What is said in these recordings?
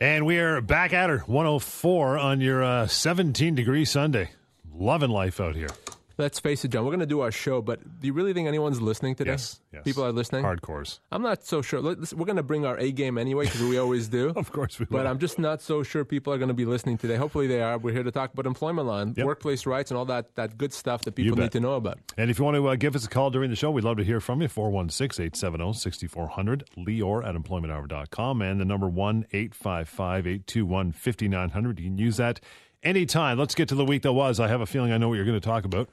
And we are back at her 104 on your uh, 17 degree Sunday. Loving life out here. Let's face it, John. We're going to do our show, but do you really think anyone's listening today? Yes, yes. People are listening. Hardcores. I'm not so sure. Let- listen, We're going to bring our A game anyway because we always do. Of course we But will. I'm just not so sure people are going to be listening today. Hopefully they are. We're here to talk about employment law and Yep. workplace rights and all that, that good stuff that people need to know about. And if you want to uh, give us a call during the show, we'd love to hear from you. 416 870 6400, Lior at employmenthour.com, and the number 1 855 821 5900. You can use that anytime. Let's get to the week that was. I have a feeling I know what you're going to talk about.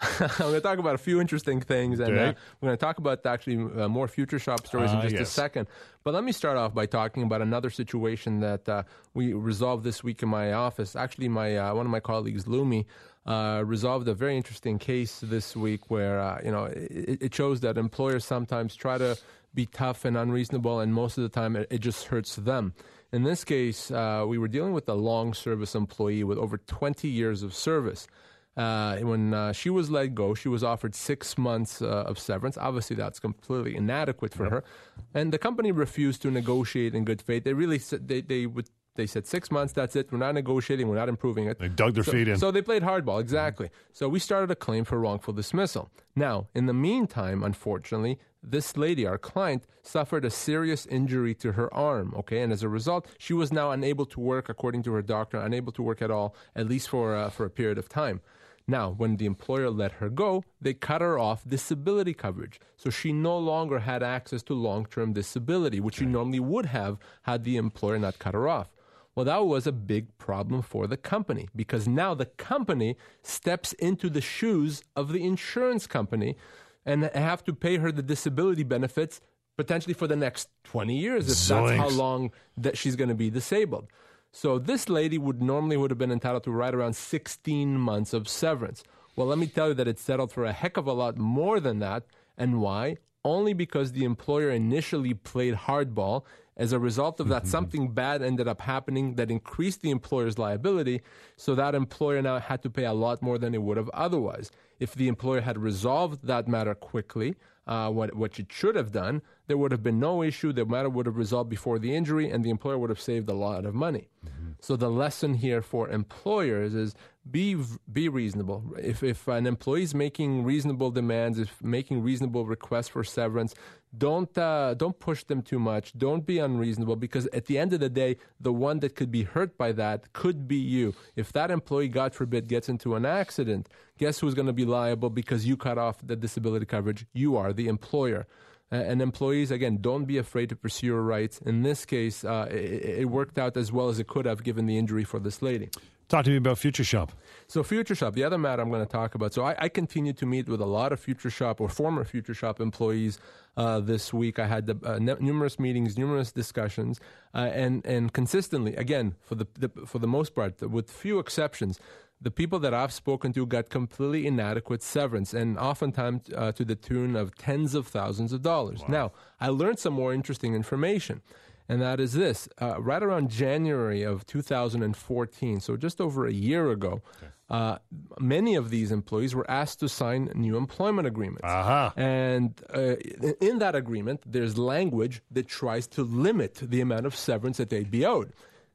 I'm going to talk about a few interesting things, and uh, Okay. we're going to talk about actually uh, more Future Shop stories in Ah, just a second. But let me start off by talking about another situation that uh, we resolved this week in my office. Actually, my uh, one of my colleagues, Lumi, uh, resolved a very interesting case this week where uh, you know it, it shows that employers sometimes try to be tough and unreasonable, and most of the time it, it just hurts them. In this case, uh, we were dealing with a long service employee with over 20 years of service. Uh, when uh, she was let go, she was offered six months uh, of severance. Obviously, that's completely inadequate for her, and the company refused to negotiate in good faith. They really said they they would. They said six months. That's it. We're not negotiating. We're not improving it. They dug their so, feet in. So they played hardball. Exactly. So we started a claim for wrongful dismissal. Now, in the meantime, unfortunately, this lady, our client, suffered a serious injury to her arm. Okay, and as a result, she was now unable to work, according to her doctor, unable to work at all, at least for uh, for a period of time. Now, when the employer let her go, they cut her off disability coverage. So she no longer had access to long term disability, which she normally would have had the employer not cut her off. Well, that was a big problem for the company because now the company steps into the shoes of the insurance company and have to pay her the disability benefits potentially for the next 20 years if that's how long that she's going to be disabled. So this lady would normally would have been entitled to right around 16 months of severance. Well, let me tell you that it settled for a heck of a lot more than that. And why? Only because the employer initially played hardball. As a result of that, something bad ended up happening that increased the employer's liability. So that employer now had to pay a lot more than it would have otherwise. If the employer had resolved that matter quickly, uh, what, what it should have done, there would have been no issue. The matter would have resolved before the injury, and the employer would have saved a lot of money. So the lesson here for employers is be be reasonable. If if an employee is making reasonable demands, if making reasonable requests for severance, don't uh, don't push them too much. Don't be unreasonable because at the end of the day, the one that could be hurt by that could be you. If that employee, God forbid, gets into an accident, guess who's going to be liable because you cut off the disability coverage? You are the employer. And employees, again, don't be afraid to pursue your rights. In this case, uh, it, it worked out as well as it could have given the injury for this lady. Talk to me about Future Shop. So, Future Shop, the other matter I'm going to talk about. So, I, I continue to meet with a lot of Future Shop or former Future Shop employees uh, this week. I had the, uh, n- numerous meetings, numerous discussions, uh, and and consistently, again, for the, the for the most part, with few exceptions, the people that I've spoken to got completely inadequate severance, and oftentimes uh, to the tune of tens of thousands of dollars. Now, I learned some more interesting information and that is this uh, right around January of 2014, so just over a year ago, uh, many of these employees were asked to sign new employment agreements. Aha. And uh, in that agreement, there's language that tries to limit the amount of severance that they'd be owed.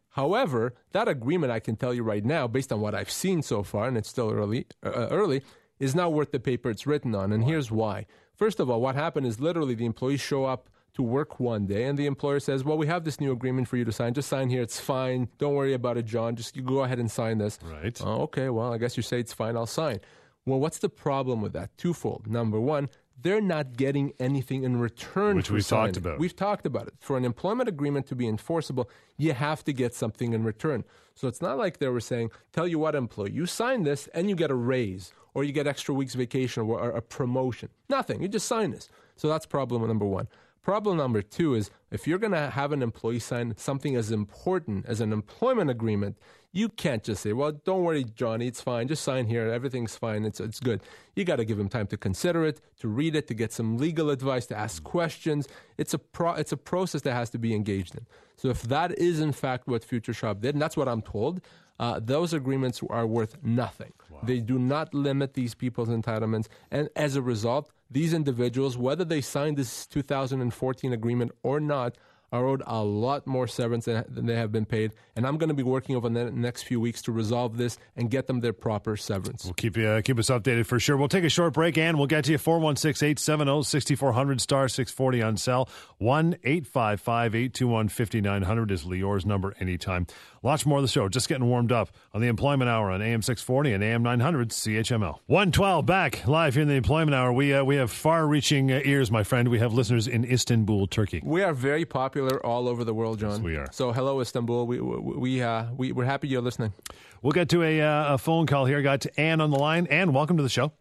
However, that agreement, I can tell you right now, based on what I've seen so far, and it's still early, uh, early, is not worth the paper it's written on. And here's why. First of all, what happened is literally the employees show up to work one day, and the employer says, "Well, we have this new agreement for you to sign. Just sign here. It's fine. Don't worry about it, John. Just you go ahead and sign this." Right. Oh, okay. Well, I guess you say it's fine. I'll sign. Well, what's the problem with that? Twofold. Number one, they're not getting anything in return. Which we've talked about. We've talked about it. For an employment agreement to be enforceable, you have to get something in return. So it's not like they were saying, "Tell you what, employee, you sign this and you get a raise, or you get extra weeks vacation, or, or a promotion." Nothing. You just sign this. So that's problem number one. Problem number two is if you're going to have an employee sign something as important as an employment agreement, you can't just say, well, don't worry, Johnny, it's fine. Just sign here. Everything's fine. It's, it's good. You got to give him time to consider it, to read it, to get some legal advice, to ask questions. It's a, pro- it's a process that has to be engaged in. So if that is, in fact, what Future Shop did, and that's what I'm told, uh, those agreements are worth nothing. They do not limit these people's entitlements. And as a result, these individuals, whether they signed this 2014 agreement or not, are owed a lot more severance than, than they have been paid. And I'm going to be working over the next few weeks to resolve this and get them their proper severance. We'll keep you uh, keep us updated for sure. We'll take a short break and we'll get to you 416 870 6400 star 640 on cell. 1 855 821 5900 is Lior's number anytime. Lots more of the show. Just getting warmed up on the Employment Hour on AM 640 and AM 900 CHML. 112 back live here in the Employment Hour. We uh, we have far reaching uh, ears, my friend. We have listeners in Istanbul, Turkey. We are very popular all over the world, John. Yes, we are. So, hello, Istanbul. We, we, uh, we, we're happy you're listening. We'll get to a, uh, a phone call here. Got to Anne on the line. Anne, welcome to the show.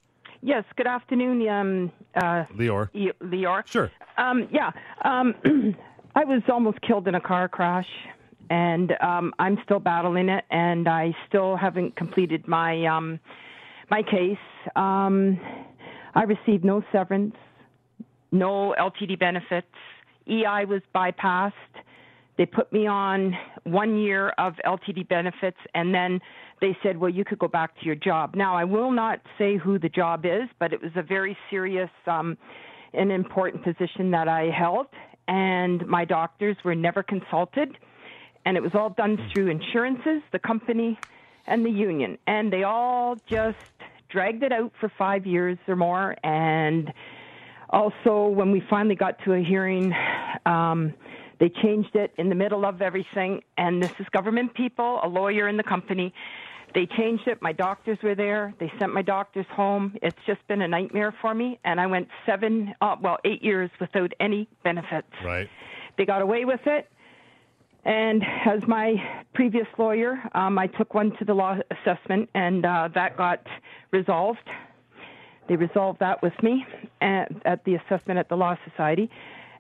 Yes, good afternoon, um, uh, Lior. Lior. Sure. Um, yeah, um, I was almost killed in a car crash, and um, I'm still battling it, and I still haven't completed my um, my case. Um, I received no severance, no LTD benefits. EI was bypassed. They put me on one year of LTD benefits, and then they said, well, you could go back to your job. Now, I will not say who the job is, but it was a very serious um, and important position that I held, and my doctors were never consulted, and it was all done through insurances, the company, and the union, and they all just dragged it out for five years or more, and also when we finally got to a hearing. Um, they changed it in the middle of everything, and this is government people, a lawyer in the company, they changed it. My doctors were there. They sent my doctors home. It's just been a nightmare for me. And I went seven, uh, well, eight years without any benefits. Right. They got away with it. And as my previous lawyer, um, I took one to the law assessment, and uh, that got resolved. They resolved that with me at, at the assessment at the Law Society.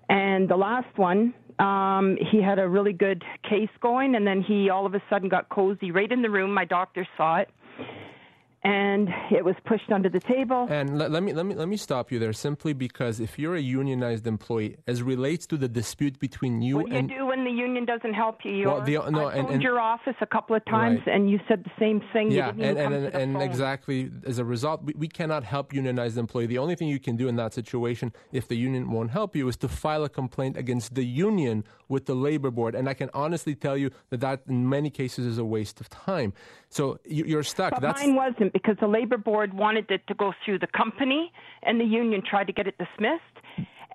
And the last one, um, he had a really good case going, and then he all of a sudden got cozy right in the room. My doctor saw it, and it was pushed under the table. And let, let, me let me let me stop you there simply because if you're a unionized employee, as relates to the dispute between you what do and you do when the union doesn't help you? Well, the- no, I and- phoned and- your office a couple of times, Right. and you said the same thing. Yeah, didn't and and, and exactly as a result, we, we cannot help unionized employee. The only thing you can do in that situation, if the union won't help you, is to file a complaint against the union with the labor board. And I can honestly tell you that that in many cases is a waste of time. So you, you're stuck. But That's mine wasn't because the labor board wanted it to go through the company, and the union tried to get it dismissed.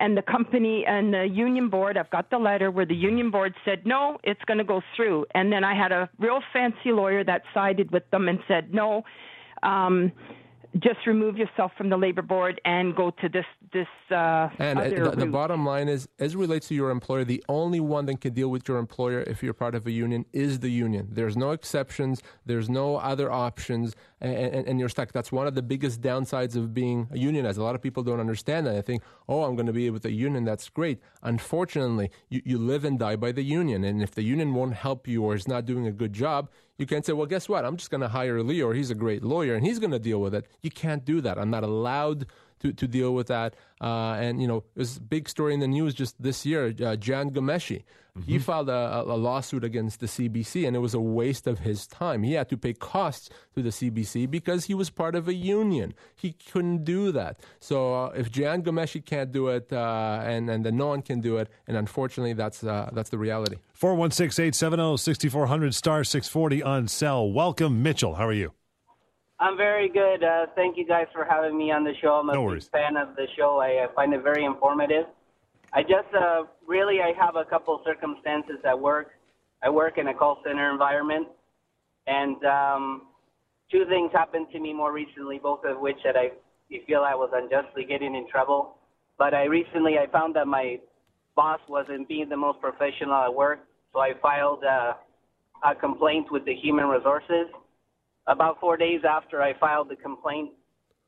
And the company and the union board, I've got the letter where the union board said, no, it's going to go through. And then I had a real fancy lawyer that sided with them and said, no, um, just remove yourself from the labor board and go to this this uh, And uh, the, the bottom line is, as it relates to your employer, the only one that can deal with your employer if you're part of a union is the union. There's no exceptions. There's no other options, and, and, and you're stuck. That's one of the biggest downsides of being a unionized. A lot of people don't understand that. They think, oh, I'm going to be with a union. That's great. Unfortunately, you, you live and die by the union, and if the union won't help you or is not doing a good job, you can't say, well, guess what? I'm just going to hire Leo, or he's a great lawyer, and he's going to deal with it. You can't do that. I'm not allowed to, to deal with that. Uh, and, you know, a big story in the news just this year. Uh, Jian Ghomeshi, he filed a, a lawsuit against the CBC, and it was a waste of his time. He had to pay costs to the CBC because he was part of a union. He couldn't do that. So uh, if Jian Ghomeshi can't do it, uh, and, and then no one can do it, and unfortunately, that's, uh, that's the reality. 416 870 6400 star 640 on cell. Welcome, Mitchell. How are you? I'm very good. Uh, thank you guys for having me on the show. I'm a No big fan of the show. I uh, find it very informative. I just uh, really I have a couple circumstances at work. I work in a call center environment, and um, two things happened to me more recently, both of which that I feel I was unjustly getting in trouble. But I recently I found that my boss wasn't being the most professional at work, so I filed uh, a complaint with the human resources about four days after I filed the complaint,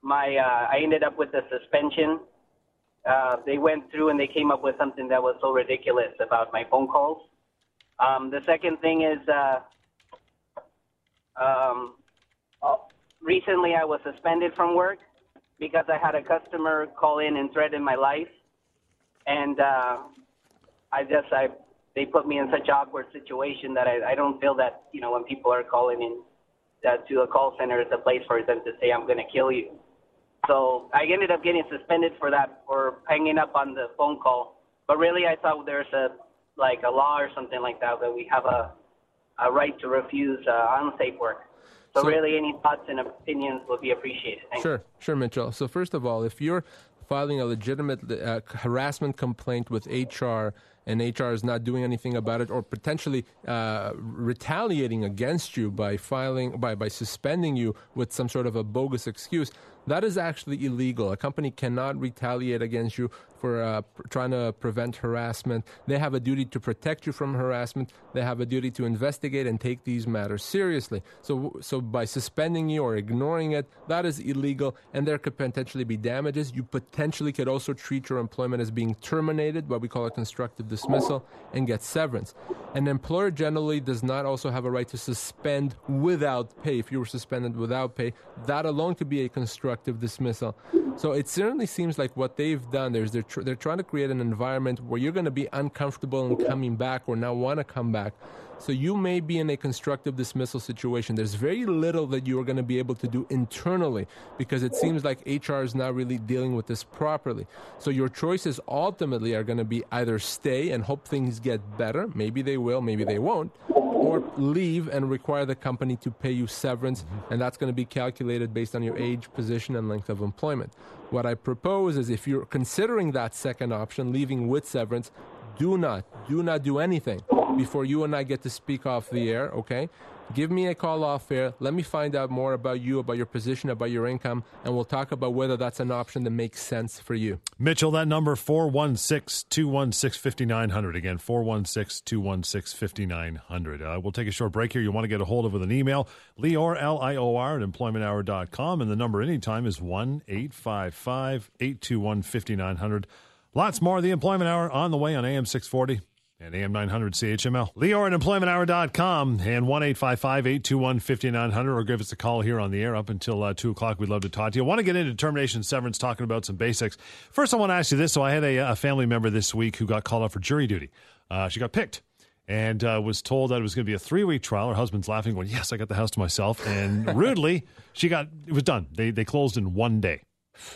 my uh, I ended up with a suspension. Uh, they went through and they came up with something that was so ridiculous about my phone calls. Um, the second thing is, uh, um, recently I was suspended from work because I had a customer call in and threaten my life, and uh, I just I they put me in such awkward situation that I, I don't feel that you know when people are calling in uh, to a call center, it's a place for them to say I'm going to kill you. So I ended up getting suspended for that for hanging up on the phone call. But really, I thought there's a like a law or something like that that we have a a right to refuse uh, unsafe work. So, So- really, any thoughts and opinions would be appreciated. Thank you. Sure, sure, Mitchell. So first of all, if you're filing a legitimate uh, harassment complaint with HR and HR is not doing anything about it, or potentially uh, retaliating against you by filing by by suspending you with some sort of a bogus excuse, that is actually illegal. A company cannot retaliate against you for uh, trying to prevent harassment. They have a duty to protect you from harassment. They have a duty to investigate and take these matters seriously. So, so by suspending you or ignoring it, that is illegal, and there could potentially be damages. You potentially could also treat your employment as being terminated, what we call a constructive dismissal, and get severance. An employer generally does not also have a right to suspend without pay. If you were suspended without pay, that alone could be a constructive dismissal. So it certainly seems like what they've done there is they're, tr- they're trying to create an environment where you're going to be uncomfortable in coming back or not want to come back. So you may be in a constructive dismissal situation. There's very little that you are going to be able to do internally because it seems like HR is not really dealing with this properly. So your choices ultimately are going to be either stay and hope things get better. Maybe they will, maybe they won't. Or leave and require the company to pay you severance, and that's going to be calculated based on your age, position, and length of employment. What I propose is if you're considering that second option, leaving with severance, do not, do not do anything before you and I get to speak off the air, okay? Give me a call off air. Let me find out more about you, about your position, about your income, and we'll talk about whether that's an option that makes sense for you. Mitchell, that number 416 216 5900. Again, 416 216 5900. Uh, We'll take a short break here. You want to get a hold of with an email, Lior, L I O R, at employmenthour.com. And the number anytime is 1 855 821 5900. Lots more of the Employment Hour on the way on AM 640 and AM 900 CHML. Lior at employmenthour.com and 1 821 5900 or give us a call here on the air up until uh, 2 o'clock. We'd love to talk to you. I want to get into termination severance, talking about some basics. First, I want to ask you this. So, I had a, a family member this week who got called up for jury duty. Uh, she got picked and uh, was told that it was going to be a three week trial. Her husband's laughing, going, Yes, I got the house to myself. And rudely, she got it was done. They, they closed in one day.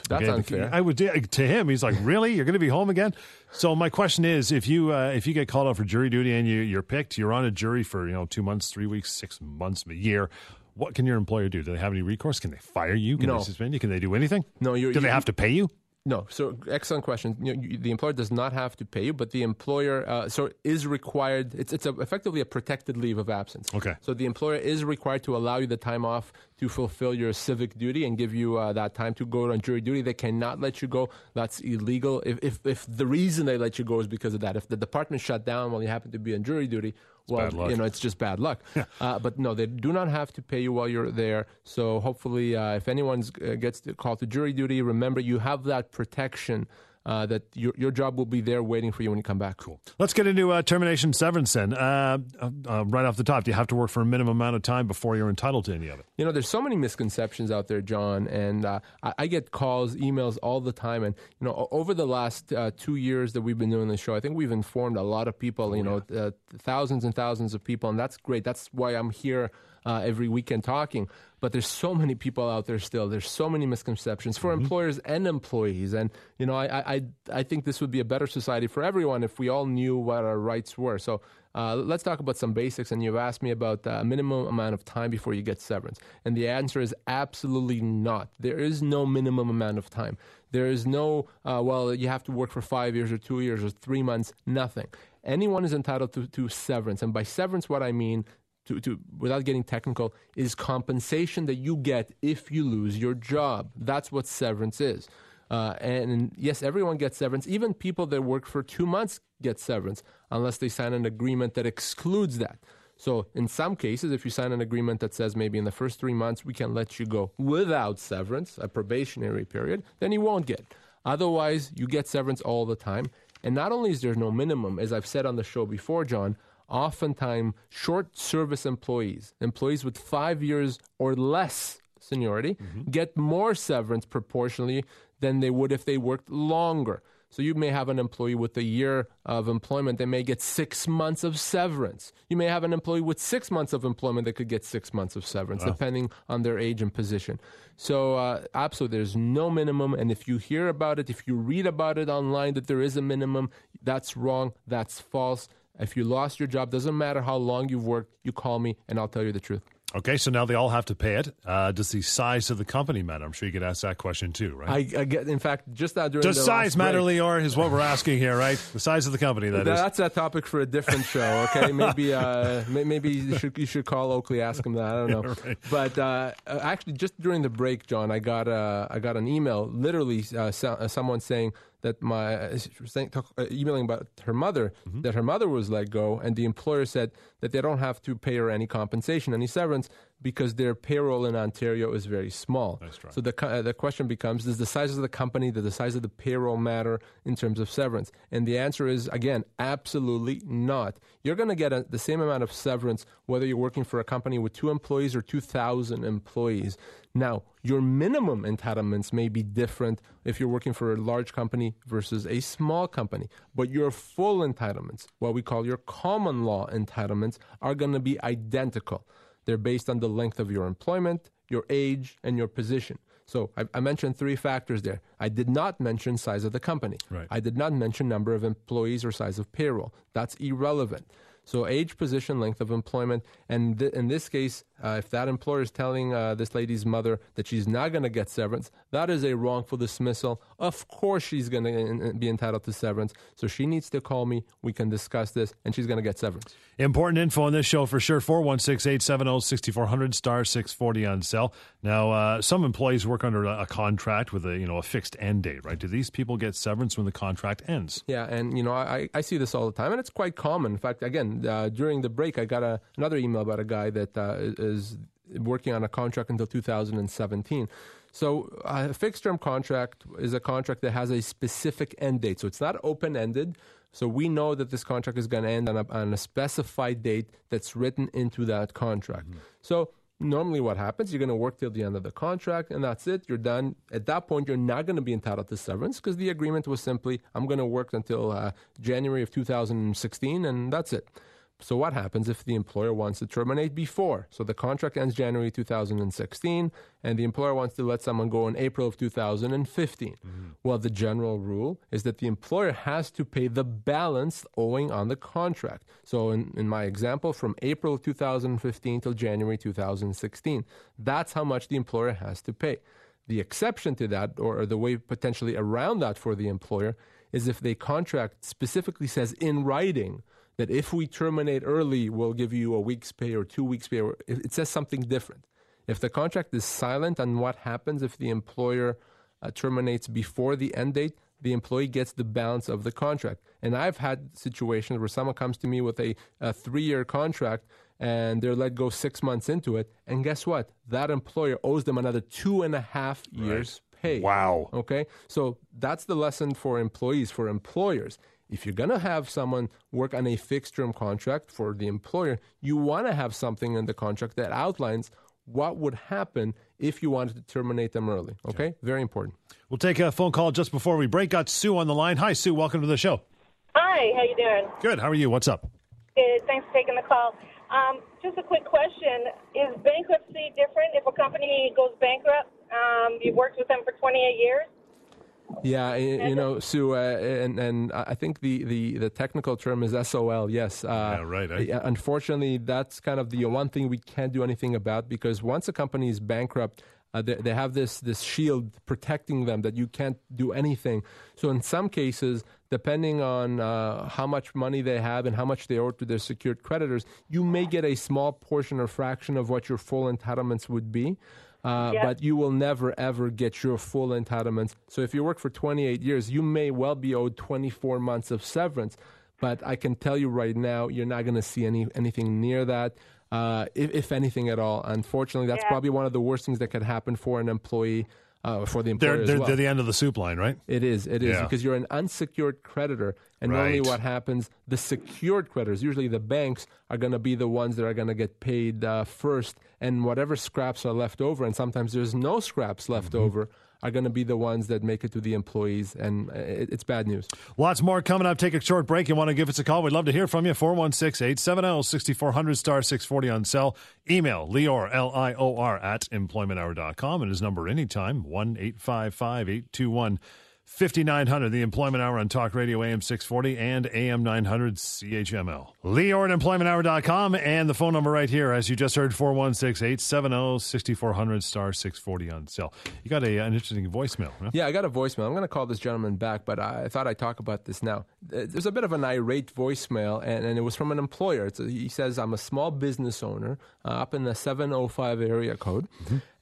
That's Okay, unfair. I would to him. He's like, "Really? You're going to be home again?" So my question is, if you uh, if you get called out for jury duty and you you're picked, you're on a jury for you know two months, three weeks, six months, a year. What can your employer do? Do they have any recourse? Can they fire you? Can No. they suspend you? Can they do anything? No, you're- Do they have to pay you? No, so excellent question. You know, you- the employer does not have to pay you, but the employer uh, so is required. It's it's a, effectively a protected leave of absence. Okay. So the employer is required to allow you the time off to fulfill your civic duty and give you uh, that time to go on jury duty. They cannot let you go. That's illegal. If, if if the reason they let you go is because of that, if the department shut down while you happen to be on jury duty, well, you know it's just bad luck. uh, but no, they do not have to pay you while you're there. So hopefully, uh, if anyone uh, gets called to jury duty, remember you have that protection. Uh, that your your job will be there waiting for you when you come back. Cool. Let's get into uh, termination severance then. Uh, uh, uh, right off the top, do you have to work for a minimum amount of time before you're entitled to any of it? You know, there's so many misconceptions out there, John, and uh, I, I get calls, emails all the time. And you know, over the last uh, two years that we've been doing this show, I think we've informed a lot of people. You know, uh, thousands and thousands of people, and that's great. That's why I'm here uh, every weekend talking. But there's so many people out there still. There's so many misconceptions for employers and employees. And you know, I, I I I think this would be a better society for everyone if we all knew what our rights were. So. Uh, let's talk about some basics. And you've asked me about a minimum amount of time before you get severance. And the answer is absolutely not. There is no minimum amount of time. There is no, uh, well, you have to work for five years or two years or three months, nothing. Anyone is entitled to, to severance. And by severance, what I mean, to, to, without getting technical, is compensation that you get if you lose your job. That's what severance is. Uh, and yes, everyone gets severance. Even people that work for two months get severance unless they sign an agreement that excludes that. So, in some cases, if you sign an agreement that says maybe in the first three months we can let you go without severance, a probationary period, then you won't get. Otherwise, you get severance all the time. And not only is there no minimum, as I've said on the show before, John, oftentimes short service employees, employees with five years or less seniority, get more severance proportionally than they would if they worked longer. So you may have an employee with a year of employment that may get six months of severance. You may have an employee with six months of employment that could get six months of severance, depending on their age and position. So uh, absolutely, there's no minimum. And if you hear about it, if you read about it online that there is a minimum, that's wrong. That's false. If you lost your job, doesn't matter how long you've worked, you call me and I'll tell you the truth. Okay, so now they all have to pay it. Uh, does the size of the company matter? I'm sure you could ask that question too, right? I, I get, in fact, just that during does the size matter, break- Lior? Is what we're asking here, right? The size of the company, that is. That's a topic for a different show. Okay, maybe uh, maybe you should you should call Oakley, ask him that. I don't know. right. But uh, actually, just during the break, John, I got uh, I got an email, literally uh, uh, someone saying that my uh, she was saying, talk, uh, emailing about her mother Mm-hmm. that her mother was let go, and the employer said that they don't have to pay her any compensation, any severance, because their payroll in Ontario is very small. Try. So the uh, the question becomes: Does the size of the company, does the size of the payroll matter in terms of severance? And the answer is again, absolutely not. You're going to get a, the same amount of severance whether you're working for a company with two employees or two thousand employees. Now, your minimum entitlements may be different if you're working for a large company versus a small company, but your full entitlements, what we call your common law entitlements, are going to be identical. They're based on the length of your employment, your age, and your position. So I, I mentioned three factors there. I did not mention size of the company. Right. I did not mention number of employees or size of payroll. That's irrelevant. So age, position, length of employment, and th- in this case, uh, if that employer is telling uh, this lady's mother that she's not going to get severance, that is a wrongful dismissal. Of course, she's going to be entitled to severance. So she needs to call me. We can discuss this, and she's going to get severance. Important info on this show for sure. 416 870 6400 star 640 on cell. Now, uh, some employees work under a, a contract with a you know a fixed end date, right? Do these people get severance when the contract ends? Yeah, and you know, I, I see this all the time, and it's quite common. In fact, again, uh, during the break, I got a, another email about a guy that uh, is working on a contract until 2017. So a fixed term contract is a contract that has a specific end date. So it's not open ended. So we know that this contract is going to end on a, on a specified date that's written into that contract. So normally what happens, you're going to work till the end of the contract and that's it. You're done. At that point, you're not going to be entitled to severance because the agreement was simply, I'm going to work until uh, January of 2016 and that's it. So what happens if the employer wants to terminate before? So the contract ends January 2016 and the employer wants to let someone go in April of 2015. Mm-hmm. Well, the general rule is that the employer has to pay the balance owing on the contract. So in, in my example, from April 2015 till January 2016, that's how much the employer has to pay. The exception to that, or the way potentially around that for the employer, is if the contract specifically says in writing that if we terminate early, we'll give you a week's pay or two weeks' pay, or it says something different. If the contract is silent on what happens if the employer uh, terminates before the end date, the employee gets the balance of the contract. And I've had situations where someone comes to me with a, a three year contract and they're let go six months into it. And guess what? That employer owes them another two and a half years' pay. Wow. Okay. So that's the lesson for employees, for employers. If you're going to have someone work on a fixed term contract for the employer, you want to have something in the contract that outlines what would happen if you wanted to terminate them early. Okay? Very important. We'll take a phone call just before we break. Got Sue on the line. Hi, Sue. Welcome to the show. Hi, how you doing? Good. How are you? What's up? Good. Thanks for taking the call. Um, just a quick question: Is bankruptcy different if a company goes bankrupt? Um, you've worked with them for 28 years. Yeah, you know, Sue, uh, and and I think the, the, the technical term is SOL. Yes. Uh, Yeah, right, yeah, Unfortunately, that's kind of the one thing we can't do anything about because once a company is bankrupt, uh, they, they have this this shield protecting them that you can't do anything. So in some cases, depending on uh, how much money they have and how much they owe to their secured creditors, you may get a small portion or fraction of what your full entitlements would be. Uh, Yeah. But you will never ever get your full entitlements. So if you work for 28 years, you may well be owed 24 months of severance. But I can tell you right now, you're not going to see any anything near that, uh, if, if anything at all. Unfortunately, that's Yeah. probably one of the worst things that could happen for an employee, uh, for the employer They're, they're, well. they're the end of the soup line, right? It is. It is Yeah. because you're an unsecured creditor, and normally what happens, the secured creditors, usually the banks, are going to be the ones that are going to get paid uh, first, and whatever scraps are left over, and sometimes there's no scraps left Mm-hmm. over, are going to be the ones that make it to the employees, and uh, it, it's bad news. Lots more coming up. Take a short break. You want to give us a call? We'd love to hear from you. 416 870 6400 star 640 on cell. Email Lior, L I O R, at employmenthour.com. And his number anytime, 1 855 821 5900, the Employment Hour on Talk Radio AM 640 and AM 900 CHML. LeornEmploymentHour.com and the phone number right here, as you just heard, 416 870 6400 star 640 on sale. You got a, an interesting voicemail, huh? Yeah, I got a voicemail. I'm going to call this gentleman back, but I thought I'd talk about this now. Uh, There's a bit of an irate voicemail, and, and it was from an employer. It's a, he says, I'm a small business owner uh, up in the 705 area code,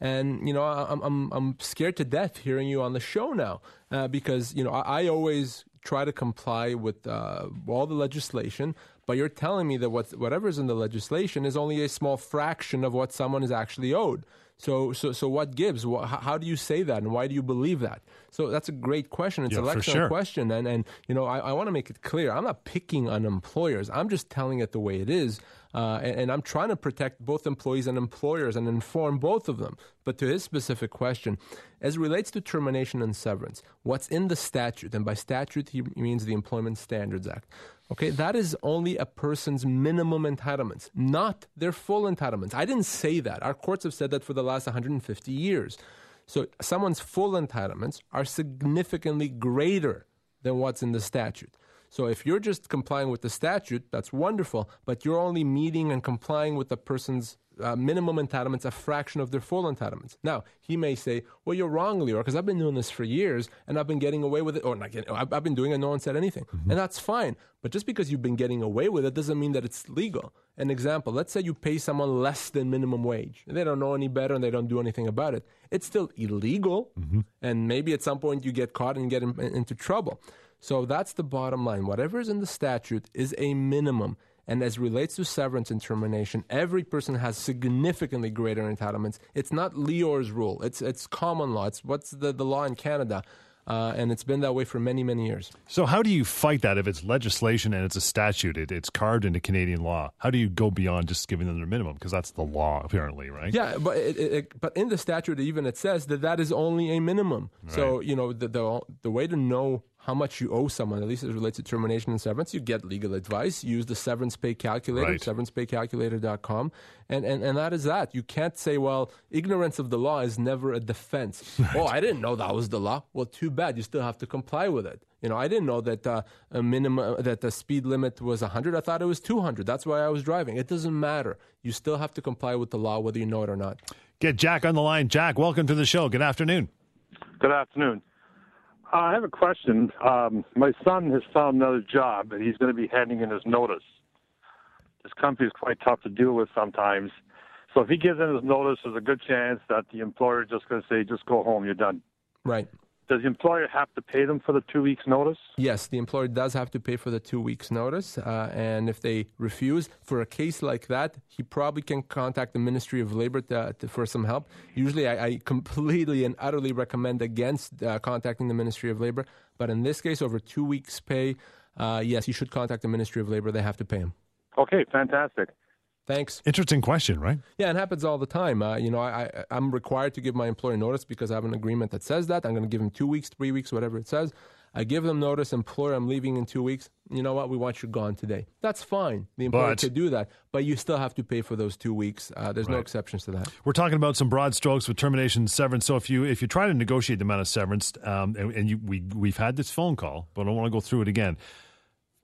and, you know, I'm, I'm, I'm scared to death hearing you on the show now uh, because, you know, I, I always try to comply with uh, all the legislation, but you're telling me that what, whatever's in the legislation is only a small fraction of what someone is actually owed. So, so, so what gives? How, how do you say that, and why do you believe that? So that's a great question. It's Yeah, an sure. question, and and you know I, I want to make it clear. I'm not picking on employers. I'm just telling it the way it is, uh, and, and I'm trying to protect both employees and employers and inform both of them. But to his specific question, as relates to termination and severance, what's in the statute, and by statute he means the Employment Standards Act. Okay, that is only a person's minimum entitlements, not their full entitlements. I didn't say that. Our courts have said that for the last 150 years. So someone's full entitlements are significantly greater than what's in the statute. So if you're just complying with the statute, that's wonderful, but you're only meeting and complying with the person's uh, minimum entitlements, a fraction of their full entitlements. Now, he may say, well, you're wrong, Lior, because I've been doing this for years and I've been getting away with it, or not getting, I've, I've been doing it and no one said anything. And that's fine. But just because you've been getting away with it doesn't mean that it's legal. An example, let's say you pay someone less than minimum wage. and They don't know any better and they don't do anything about it. It's still illegal. And maybe at some point you get caught and get in, into trouble. So that's the bottom line. Whatever is in the statute is a minimum. And as relates to severance and termination, every person has significantly greater entitlements. It's not Lior's rule. It's it's common law. It's what's the, the law in Canada. Uh, and it's been that way for many, many years. So, how do you fight that if it's legislation and it's a statute? It, it's carved into Canadian law. How do you go beyond just giving them their minimum? Because that's the law, apparently, right? Yeah, but it, it, but in the statute even it says that that is only a minimum. So you know the, the the way to know how much you owe someone, at least as it relates to termination and severance, you get legal advice. Use the severance pay calculator, Right. severancepaycalculator.com, and, and and that is that. You can't say, well, ignorance of the law is never a defense. Oh, I didn't know that was the law. Well, too bad. You still have to comply with it. You know, I didn't know that uh, a minimum that the speed limit was 100. I thought it was 200. That's why I was driving. It doesn't matter. You still have to comply with the law, whether you know it or not. Get Jack on the line. Jack, welcome to the show. Good afternoon. Good afternoon. Uh, I have a question. Um, my son has found another job, and he's going to be handing in his notice. This company is quite tough to deal with sometimes. So if he gives in his notice, there's a good chance that the employer is just going to say, just go home, you're done. Right. Does the employer have to pay them for the two weeks' notice? Yes, the employer does have to pay for the two weeks' notice. Uh, and if they refuse, for a case like that, he probably can contact the Ministry of Labor to, to, for some help. Usually, I, I completely and utterly recommend against uh, contacting the Ministry of Labor. But in this case, over two weeks' pay, uh, yes, he should contact the Ministry of Labor. They have to pay him. Okay, fantastic. Thanks. Interesting question, right? Yeah, it happens all the time. Uh, you know, I, I, I'm required to give my employer notice because I have an agreement that says that. I'm going to give him two weeks, three weeks, whatever it says. I give them notice, employer, I'm leaving in two weeks. You know what? We want you gone today. That's fine. The employer But- could do that, but you still have to pay for those two weeks. Uh, there's no exceptions to that. We're talking about some broad strokes with termination, severance. So if you if you try to negotiate the amount of severance, um, and, and you, we we've had this phone call, but I don't want to go through it again.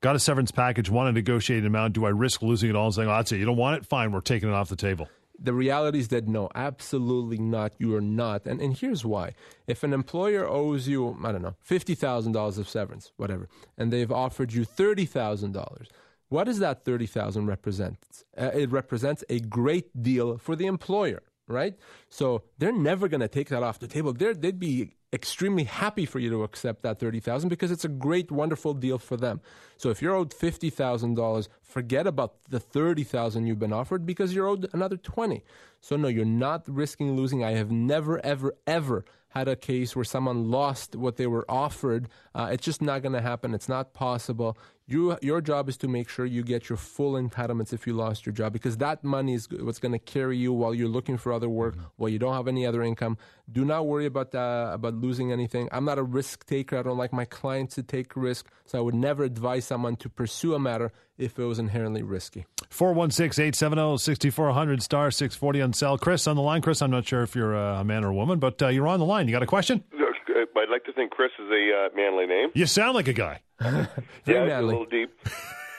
Got a severance package, want to negotiate an amount. Do I risk losing it all and saying, "Oh, that's it. You don't want it? Fine, we're taking it off the table." The reality is that no, absolutely not. You are not. And, and here's why. If an employer owes you, I don't know, $50,000 of severance, whatever, and they've offered you $30,000, what does that 30000 represent? Uh, it represents a great deal for the employer, right? So they're never going to take that off the table. They're, they'd be extremely happy for you to accept that 30000 because it's a great, wonderful deal for them. So if you're owed $50,000, forget about the 30000 you've been offered because you're owed another 20 So no, you're not risking losing. I have never, ever, ever had a case where someone lost what they were offered. Uh, it's just not going to happen. It's not possible. You, your job is to make sure you get your full entitlements if you lost your job, because that money is what's going to carry you while you're looking for other work, while you don't have any other income. Do not worry about uh, about losing anything. I'm not a risk taker. I don't like my clients to take risk, so I would never advise someone to pursue a matter if it was inherently risky. 416 870 6400 star 640 on cell. Chris on the line. Chris, I'm not sure if you're a man or a woman, but uh, you're on the line. You got a question? Look, uh, I'd like to think Chris is a uh, manly name. You sound like a guy. Very yeah, it's a little deep.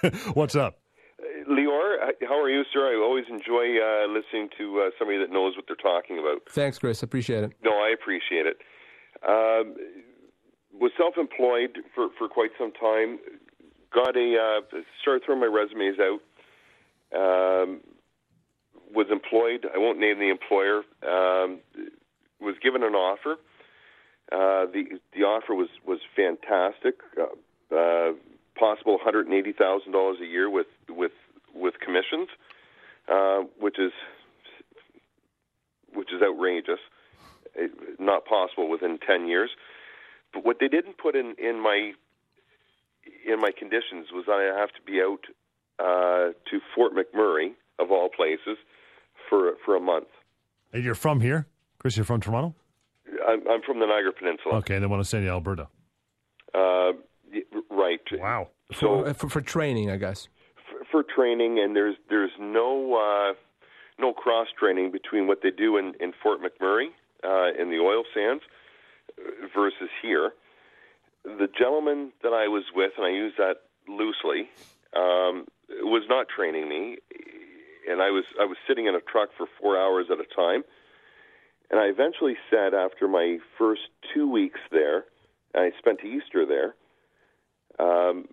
What's up? Lior, uh, how are you, sir? I always enjoy uh, listening to uh, somebody that knows what they're talking about. Thanks, Chris. I appreciate it. No, I appreciate it. Um, was self-employed for, for quite some time. Got a uh, started throwing my resumes out. Um, was employed. I won't name the employer. Um, was given an offer. Uh, the the offer was was fantastic. Uh, uh, possible one hundred and eighty thousand dollars a year with with with commissions, uh, which is which is outrageous. It, not possible within ten years. But what they didn't put in in my in my conditions was I have to be out uh, to Fort McMurray of all places for for a month. And you're from here? Chris, you're from Toronto? I'm, I'm from the Niagara Peninsula. Okay, and they want to send you to Alberta. Uh, right. Wow. So Uh, for, for training, I guess. f- for training, and there's there's no uh, no cross training between what they do in, in Fort McMurray uh, in the oil sands uh, versus here. The gentleman that I was with, and I use that loosely, um, was not training me, and I was I was sitting in a truck for four hours at a time. And I eventually said, after my first two weeks there, I spent Easter there, um,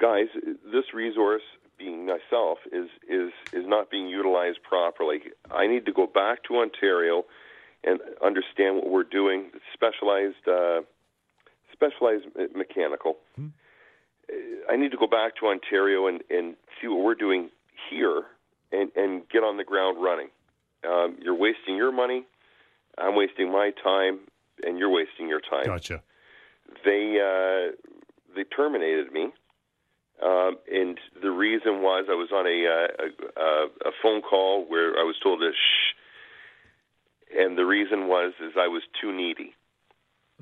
guys, this resource, being myself, is is is not being utilized properly. I need to go back to Ontario and understand what we're doing. Specialized, uh, specialized me- mechanical. I need to go back to Ontario and, and see what we're doing here and, and get on the ground running. Um, you're wasting your money. I'm wasting my time, and you're wasting your time Gotcha. they uh, they terminated me, um, and the reason was I was on a, uh, a a phone call where I was told to shh, and the reason was is I was too needy,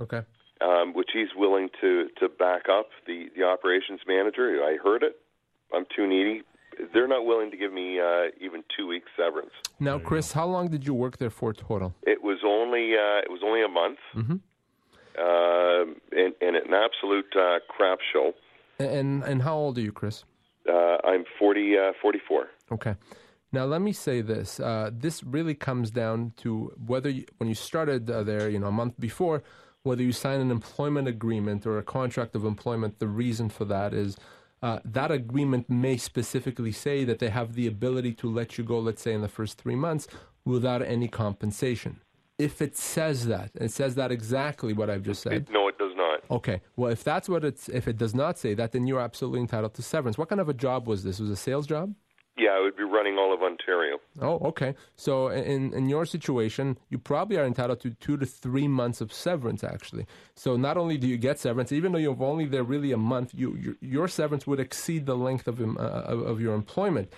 Okay. um, which he's willing to to back up the the operations manager. I heard it. I'm too needy. They're not willing to give me uh, even two weeks severance. Now, Chris, how long did you work there for total? It was only uh, it was only a month, Mhm. um and, and an absolute uh, crap show. And and how old are you, Chris? Uh, I'm 40, uh, 44. Okay. Now let me say this. Uh, this really comes down to whether you, when you started uh, there, you know, a month before, whether you sign an employment agreement or a contract of employment. The reason for that is uh, that agreement may specifically say that they have the ability to let you go, let's say, in the first three months without any compensation. If it says that, it says that exactly what I've just said. It, no, it does not. Okay. Well, if that's what it's, if it does not say that, then you're absolutely entitled to severance. What kind of a job was this? Was it a sales job? Yeah, I would be running all of Ontario. Oh, okay. So in in your situation, you probably are entitled to two to three months of severance, actually. So not only do you get severance, even though you've only there really a month, you your, your severance would exceed the length of uh, of, of your employment.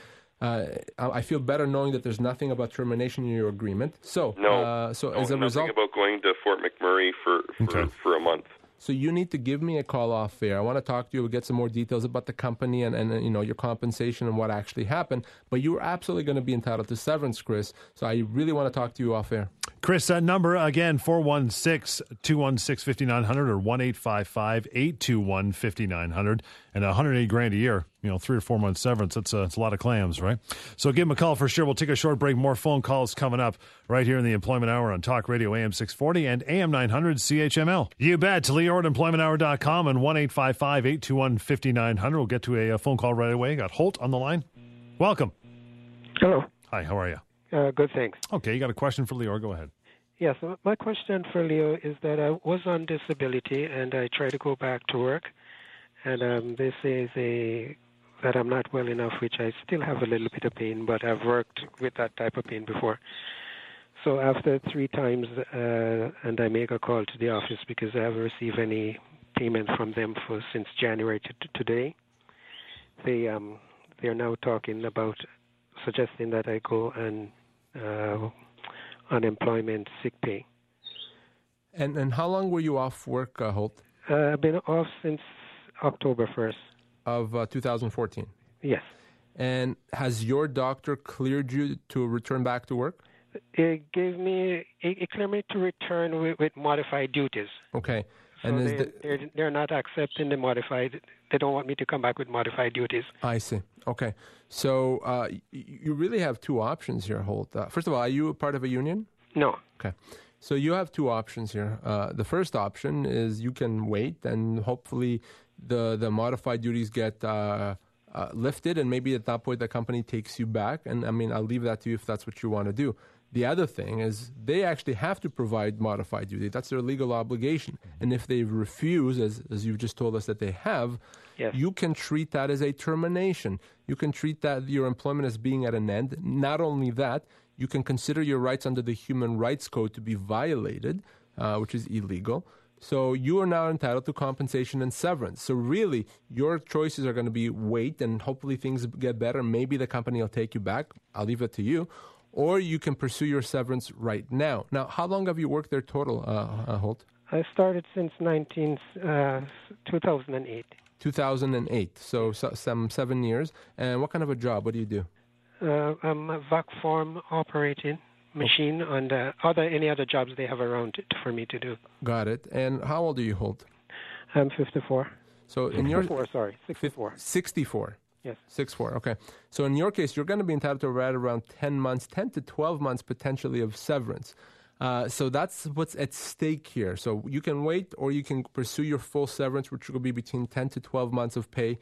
Uh, I I feel better knowing that there's nothing about termination in your agreement. So No. uh, so no, as a result, about going to Fort McMurray for for, Okay. for a month. So you need to give me a call off air. I want to talk to you, and get some more details about the company and, and you know your compensation and what actually happened. But you're absolutely going to be entitled to severance, Chris. So I really want to talk to you off air. Chris, that number again, 416 216 5900 or 1 821 5900 and 180 grand a year, you know, three or four months severance. That's a, that's a lot of clams, right? So give him a call for sure. We'll take a short break. More phone calls coming up right here in the Employment Hour on Talk Radio AM 640 and AM 900 CHML. You bet. To Lior at employmenthour.com and 1 821 5900. We'll get to a, a phone call right away. Got Holt on the line. Welcome. Hello. Hi, how are you? Uh, good, thanks. Okay, you got a question for Lior. Go ahead. Yes, my question for Lior is that I was on disability and I try to go back to work, and um, they say they, that I'm not well enough, which I still have a little bit of pain, but I've worked with that type of pain before. So after three times, uh, and I make a call to the office because I haven't received any payment from them for since January to, to today. They um, they are now talking about suggesting that I go and uh, unemployment sick pay. And and how long were you off work, uh, Holt? Uh, I've been off since October 1st. Of uh, 2014. Yes. And has your doctor cleared you to return back to work? It gave me, it, it cleared me to return with, with modified duties. Okay. So And they, the- they're, they're not accepting the modified. They don't want me to come back with modified duties. I see. Okay. So uh, you really have two options here, Holt. Uh, first of all, are you a part of a union? No. Okay. So you have two options here. Uh, the first option is you can wait and hopefully the, the modified duties get uh, uh, lifted, and maybe at that point the company takes you back. And I mean, I'll leave that to you if that's what you want to do. The other thing is they actually have to provide modified duty. That's their legal obligation. And if they refuse, as, as you've just told us that they have, Yes. you can treat that as a termination. You can treat that your employment as being at an end. Not only that, you can consider your rights under the Human Rights Code to be violated, uh, which is illegal. So you are now entitled to compensation and severance. So really, your choices are going to be wait and hopefully things get better. Maybe the company will take you back. I'll leave it to you. Or you can pursue your severance right now. Now, how long have you worked there total, uh, uh, Holt? I started since 19, uh, 2008. 2008. So, so some seven years. And what kind of a job? What do you do? Uh, I'm a vac form operating machine on the other any other jobs they have around it for me to do. Got it. And how old are you, Holt? I'm 54. So in your 64, sorry, 64. 64. Yes. Six four. Okay. So in your case, you're going to be entitled to right around ten months, ten to twelve months potentially of severance. Uh, so that's what's at stake here. So you can wait, or you can pursue your full severance, which will be between ten to twelve months of pay.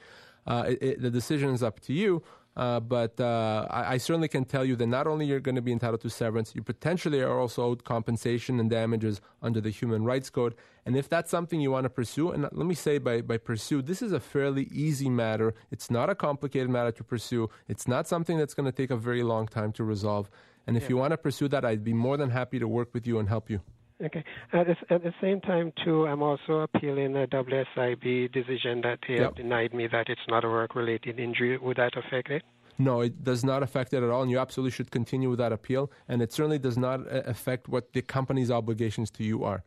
Uh, it, it, the decision is up to you. Uh, but uh, I, I certainly can tell you that not only you're going to be entitled to severance, you potentially are also owed compensation and damages under the Human Rights Code. And if that's something you want to pursue, and let me say by, by pursue, this is a fairly easy matter. It's not a complicated matter to pursue. It's not something that's going to take a very long time to resolve. And if you want to pursue that, I'd be more than happy to work with you and help you. Okay. At the, at the same time, too, I'm also appealing a WSIB decision that they Yep. have denied me that it's not a work-related injury. Would that affect it? No, it does not affect it at all, and you absolutely should continue with that appeal. And it certainly does not uh, affect what the company's obligations to you are.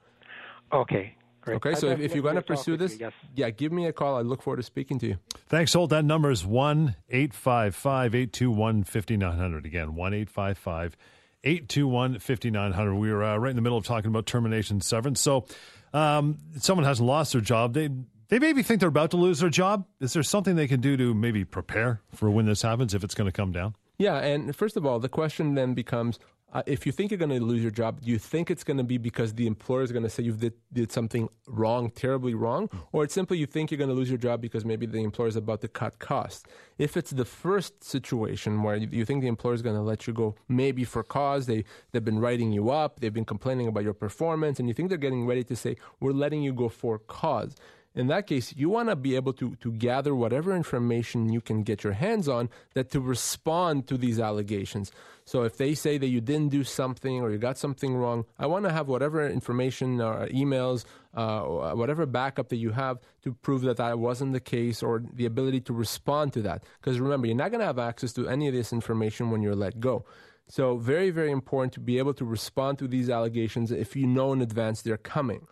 Okay. Great. Okay, so if, if you're going to pursue this, you, yes. yeah, give me a call. I look forward to speaking to you. Thanks, Holt. That number is 1 855 821 5900. Again, 1 855 821 5900. We were uh, right in the middle of talking about termination severance. So, um, someone hasn't lost their job. They, they maybe think they're about to lose their job. Is there something they can do to maybe prepare for when this happens, if it's going to come down? Yeah, and first of all, the question then becomes uh, if you think you're going to lose your job, do you think it's going to be because the employer is going to say you did, did something wrong, terribly wrong, or it's simply you think you're going to lose your job because maybe the employer is about to cut costs? If it's the first situation where you, you think the employer is going to let you go, maybe for cause, they, they've been writing you up, they've been complaining about your performance, and you think they're getting ready to say, we're letting you go for cause in that case, you want to be able to, to gather whatever information you can get your hands on that to respond to these allegations. So if they say that you didn't do something or you got something wrong, I want to have whatever information or emails, uh, or whatever backup that you have to prove that that wasn't the case or the ability to respond to that. Because remember, you're not going to have access to any of this information when you're let go. So very, very important to be able to respond to these allegations if you know in advance they're coming.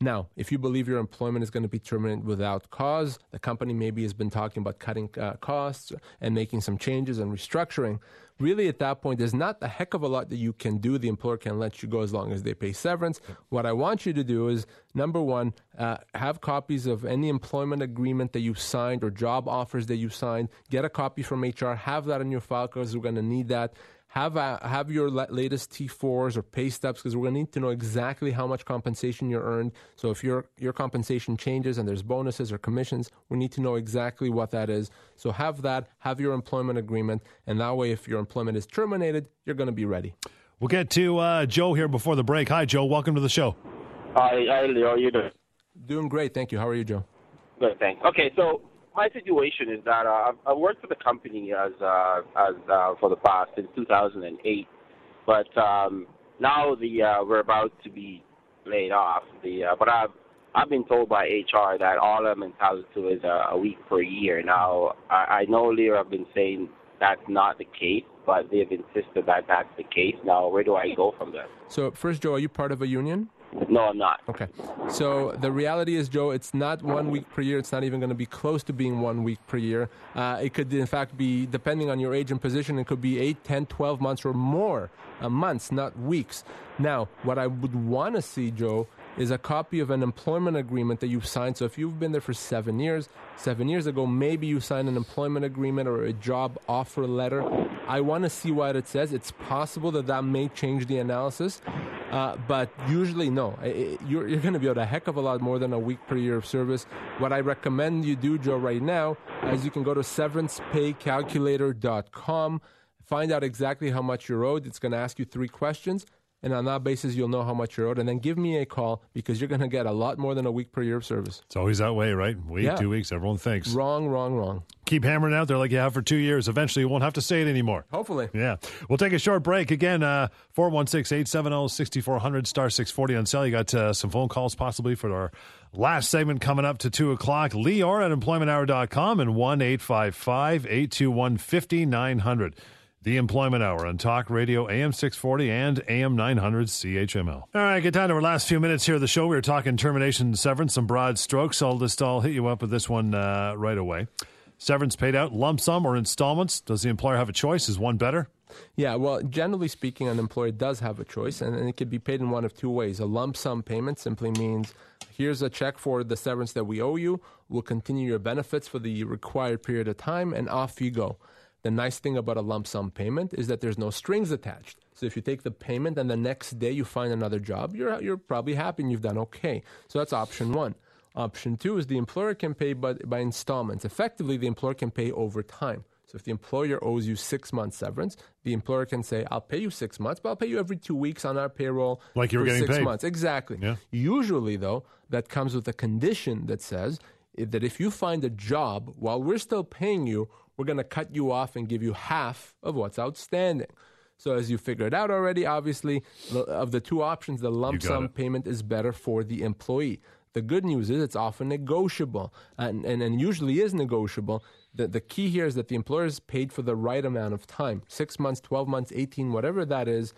Now, if you believe your employment is going to be terminated without cause, the company maybe has been talking about cutting uh, costs and making some changes and restructuring. Really, at that point, there's not a heck of a lot that you can do. The employer can let you go as long as they pay severance. What I want you to do is number one, uh, have copies of any employment agreement that you signed or job offers that you signed. Get a copy from HR. Have that in your file because we're going to need that have a, have your latest T4s or pay stubs because we're going to need to know exactly how much compensation you earned. So if your your compensation changes and there's bonuses or commissions, we need to know exactly what that is. So have that, have your employment agreement, and that way, if your employment is terminated, you're going to be ready. We'll get to uh, Joe here before the break. Hi, Joe. Welcome to the show. Hi, hi, Leo. How you doing? Doing great, thank you. How are you, Joe? Good, thanks. Okay, so my situation is that uh, I've, I've worked for the company as uh, as uh, for the past since 2008, but um, now the uh, we're about to be laid off. The uh, but I've I've been told by HR that all I'm entitled to is uh, a week per year. Now I, I know Leo have been saying that's not the case, but they've insisted that that's the case. Now where do I go from there? So first, Joe, are you part of a union? No, I'm not. Okay. So the reality is, Joe, it's not one week per year. It's not even going to be close to being one week per year. Uh, it could, in fact, be, depending on your age and position, it could be 8, 10, 12 months or more uh, months, not weeks. Now, what I would want to see, Joe, is a copy of an employment agreement that you've signed. So if you've been there for seven years, seven years ago, maybe you signed an employment agreement or a job offer letter. I want to see what it says. It's possible that that may change the analysis. Uh, but usually, no. I- I- You're, you're going to be owed a heck of a lot more than a week per year of service. What I recommend you do, Joe, right now, is you can go to severancepaycalculator.com, find out exactly how much you're owed. It's going to ask you three questions. And on that basis, you'll know how much you're owed. And then give me a call because you're going to get a lot more than a week per year of service. It's always that way, right? Week, Yeah. two weeks, everyone thinks. Wrong, wrong, wrong. Keep hammering out there like you have for two years. Eventually, you won't have to say it anymore. Hopefully. Yeah. We'll take a short break. Again, uh, 416 870 6400, star 640 on sale. You got uh, some phone calls possibly for our last segment coming up to 2 o'clock. Lior at employmenthour.com and 1 855 821 5900. The Employment Hour on Talk Radio AM 640 and AM 900 CHML. All right, get down to our last few minutes here of the show. We were talking termination severance, some broad strokes. I'll just I'll hit you up with this one uh, right away. Severance paid out lump sum or installments. Does the employer have a choice? Is one better? Yeah, well, generally speaking, an employer does have a choice, and, and it could be paid in one of two ways. A lump sum payment simply means here's a check for the severance that we owe you. We'll continue your benefits for the required period of time, and off you go. The nice thing about a lump sum payment is that there's no strings attached. So if you take the payment and the next day you find another job, you're, you're probably happy and you've done okay. So that's option one. Option two is the employer can pay by, by installments. Effectively, the employer can pay over time. So if the employer owes you six months severance, the employer can say, "I'll pay you six months, but I'll pay you every two weeks on our payroll Like you were getting six paid. months." Exactly. Yeah. Usually, though, that comes with a condition that says that if you find a job while we're still paying you, we're going to cut you off and give you half of what's outstanding. So as you figured out already, obviously, of the two options, the lump sum it. payment is better for the employee. The good news is it's often negotiable and, and, and usually is negotiable. The, the key here is that the employer is paid for the right amount of time six months, 12 months, 18, whatever that is.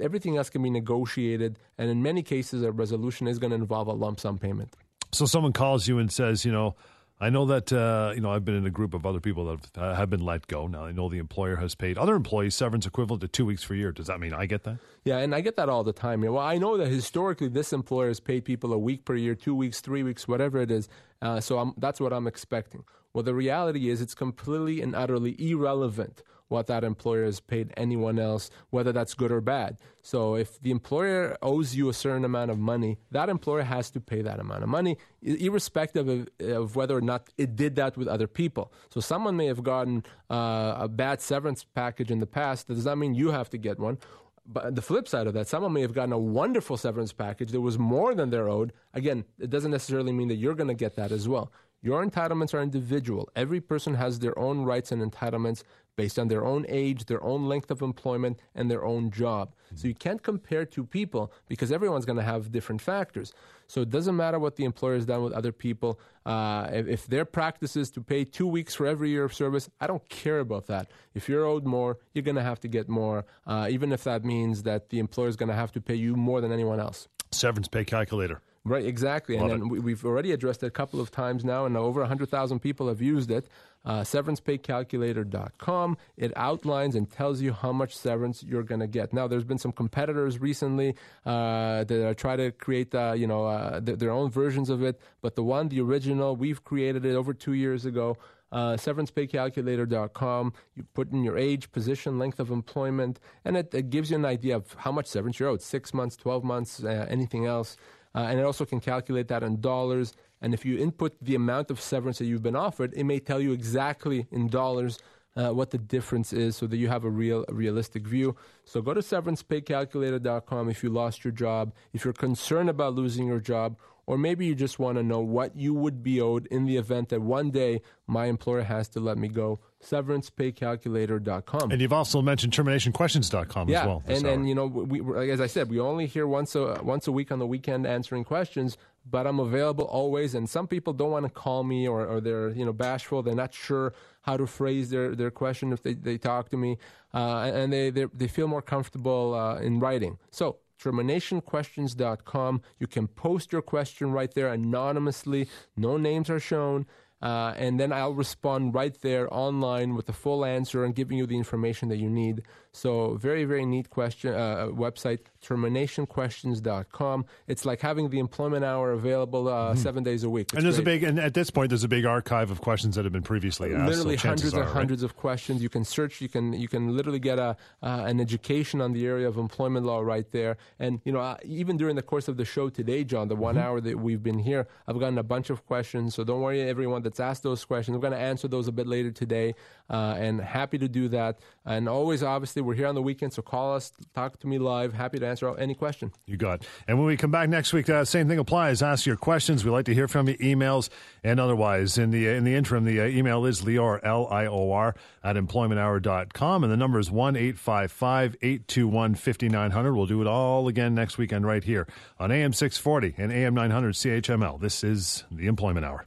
Everything else can be negotiated. And in many cases, a resolution is going to involve a lump sum payment. So someone calls you and says, you know, I know that uh, you know I've been in a group of other people that have, uh, have been let go. Now I know the employer has paid other employees severance equivalent to two weeks per year. Does that mean I get that? Yeah, and I get that all the time. Well, I know that historically this employer has paid people a week per year, two weeks, three weeks, whatever it is. Uh, so I'm, that's what I'm expecting. Well, the reality is it's completely and utterly irrelevant what that employer has paid anyone else, whether that's good or bad. So if the employer owes you a certain amount of money, that employer has to pay that amount of money, irrespective of, of whether or not it did that with other people. So someone may have gotten uh, a bad severance package in the past. That does not mean you have to get one. But the flip side of that, someone may have gotten a wonderful severance package that was more than they're owed. Again, it doesn't necessarily mean that you're going to get that as well. Your entitlements are individual. Every person has their own rights and entitlements based on their own age, their own length of employment, and their own job. So you can't compare two people because everyone's going to have different factors. So it doesn't matter what the employer has done with other people. Uh, if, if their practice is to pay two weeks for every year of service, I don't care about that. If you're owed more, you're going to have to get more, uh, even if that means that the employer is going to have to pay you more than anyone else. Severance pay calculator. Right, exactly. Love and we, we've already addressed it a couple of times now, and over 100,000 people have used it. Uh, severancepaycalculator.com. It outlines and tells you how much severance you're going to get. Now, there's been some competitors recently uh, that are trying to create, uh, you know, uh, th- their own versions of it. But the one, the original, we've created it over two years ago. Uh, severancepaycalculator.com. You put in your age, position, length of employment, and it, it gives you an idea of how much severance you're owed six months, 12 months, uh, anything else. Uh, and it also can calculate that in dollars. And if you input the amount of severance that you've been offered, it may tell you exactly in dollars uh, what the difference is so that you have a real a realistic view. So go to severancepaycalculator.com if you lost your job, if you're concerned about losing your job, or maybe you just want to know what you would be owed in the event that one day my employer has to let me go. Severancepaycalculator.com. And you've also mentioned terminationquestions.com yeah, as well. and hour. and you know, we, we, as I said, we only hear once a once a week on the weekend answering questions. But I'm available always, and some people don't want to call me, or, or they're you know bashful. They're not sure how to phrase their, their question if they, they talk to me, uh, and they they they feel more comfortable uh, in writing. So terminationquestions.com. You can post your question right there anonymously. No names are shown. Uh, and then I'll respond right there online with the full answer and giving you the information that you need. So very, very neat question uh, website, terminationquestions.com. It's like having the employment hour available uh, seven days a week. It's and there's great. a big, and at this point, there's a big archive of questions that have been previously asked. literally so hundreds and right? hundreds of questions. You can search. You can you can literally get a uh, an education on the area of employment law right there. And you know, uh, even during the course of the show today, John, the one Mm-hmm. hour that we've been here, I've gotten a bunch of questions. So don't worry, everyone that's asked those questions. I'm going to answer those a bit later today, uh, and happy to do that. And always, obviously, we're here on the weekend, so call us, talk to me live. Happy to answer any question. You got. And when we come back next week, uh, same thing applies. Ask your questions. We like to hear from you, emails and otherwise. In the in the interim, the uh, email is lior l i o r at employmenthour.com, and the number is one eight five five eight two one fifty nine hundred. We'll do it all again next weekend right here on AM six forty and AM nine hundred CHML. This is the Employment Hour.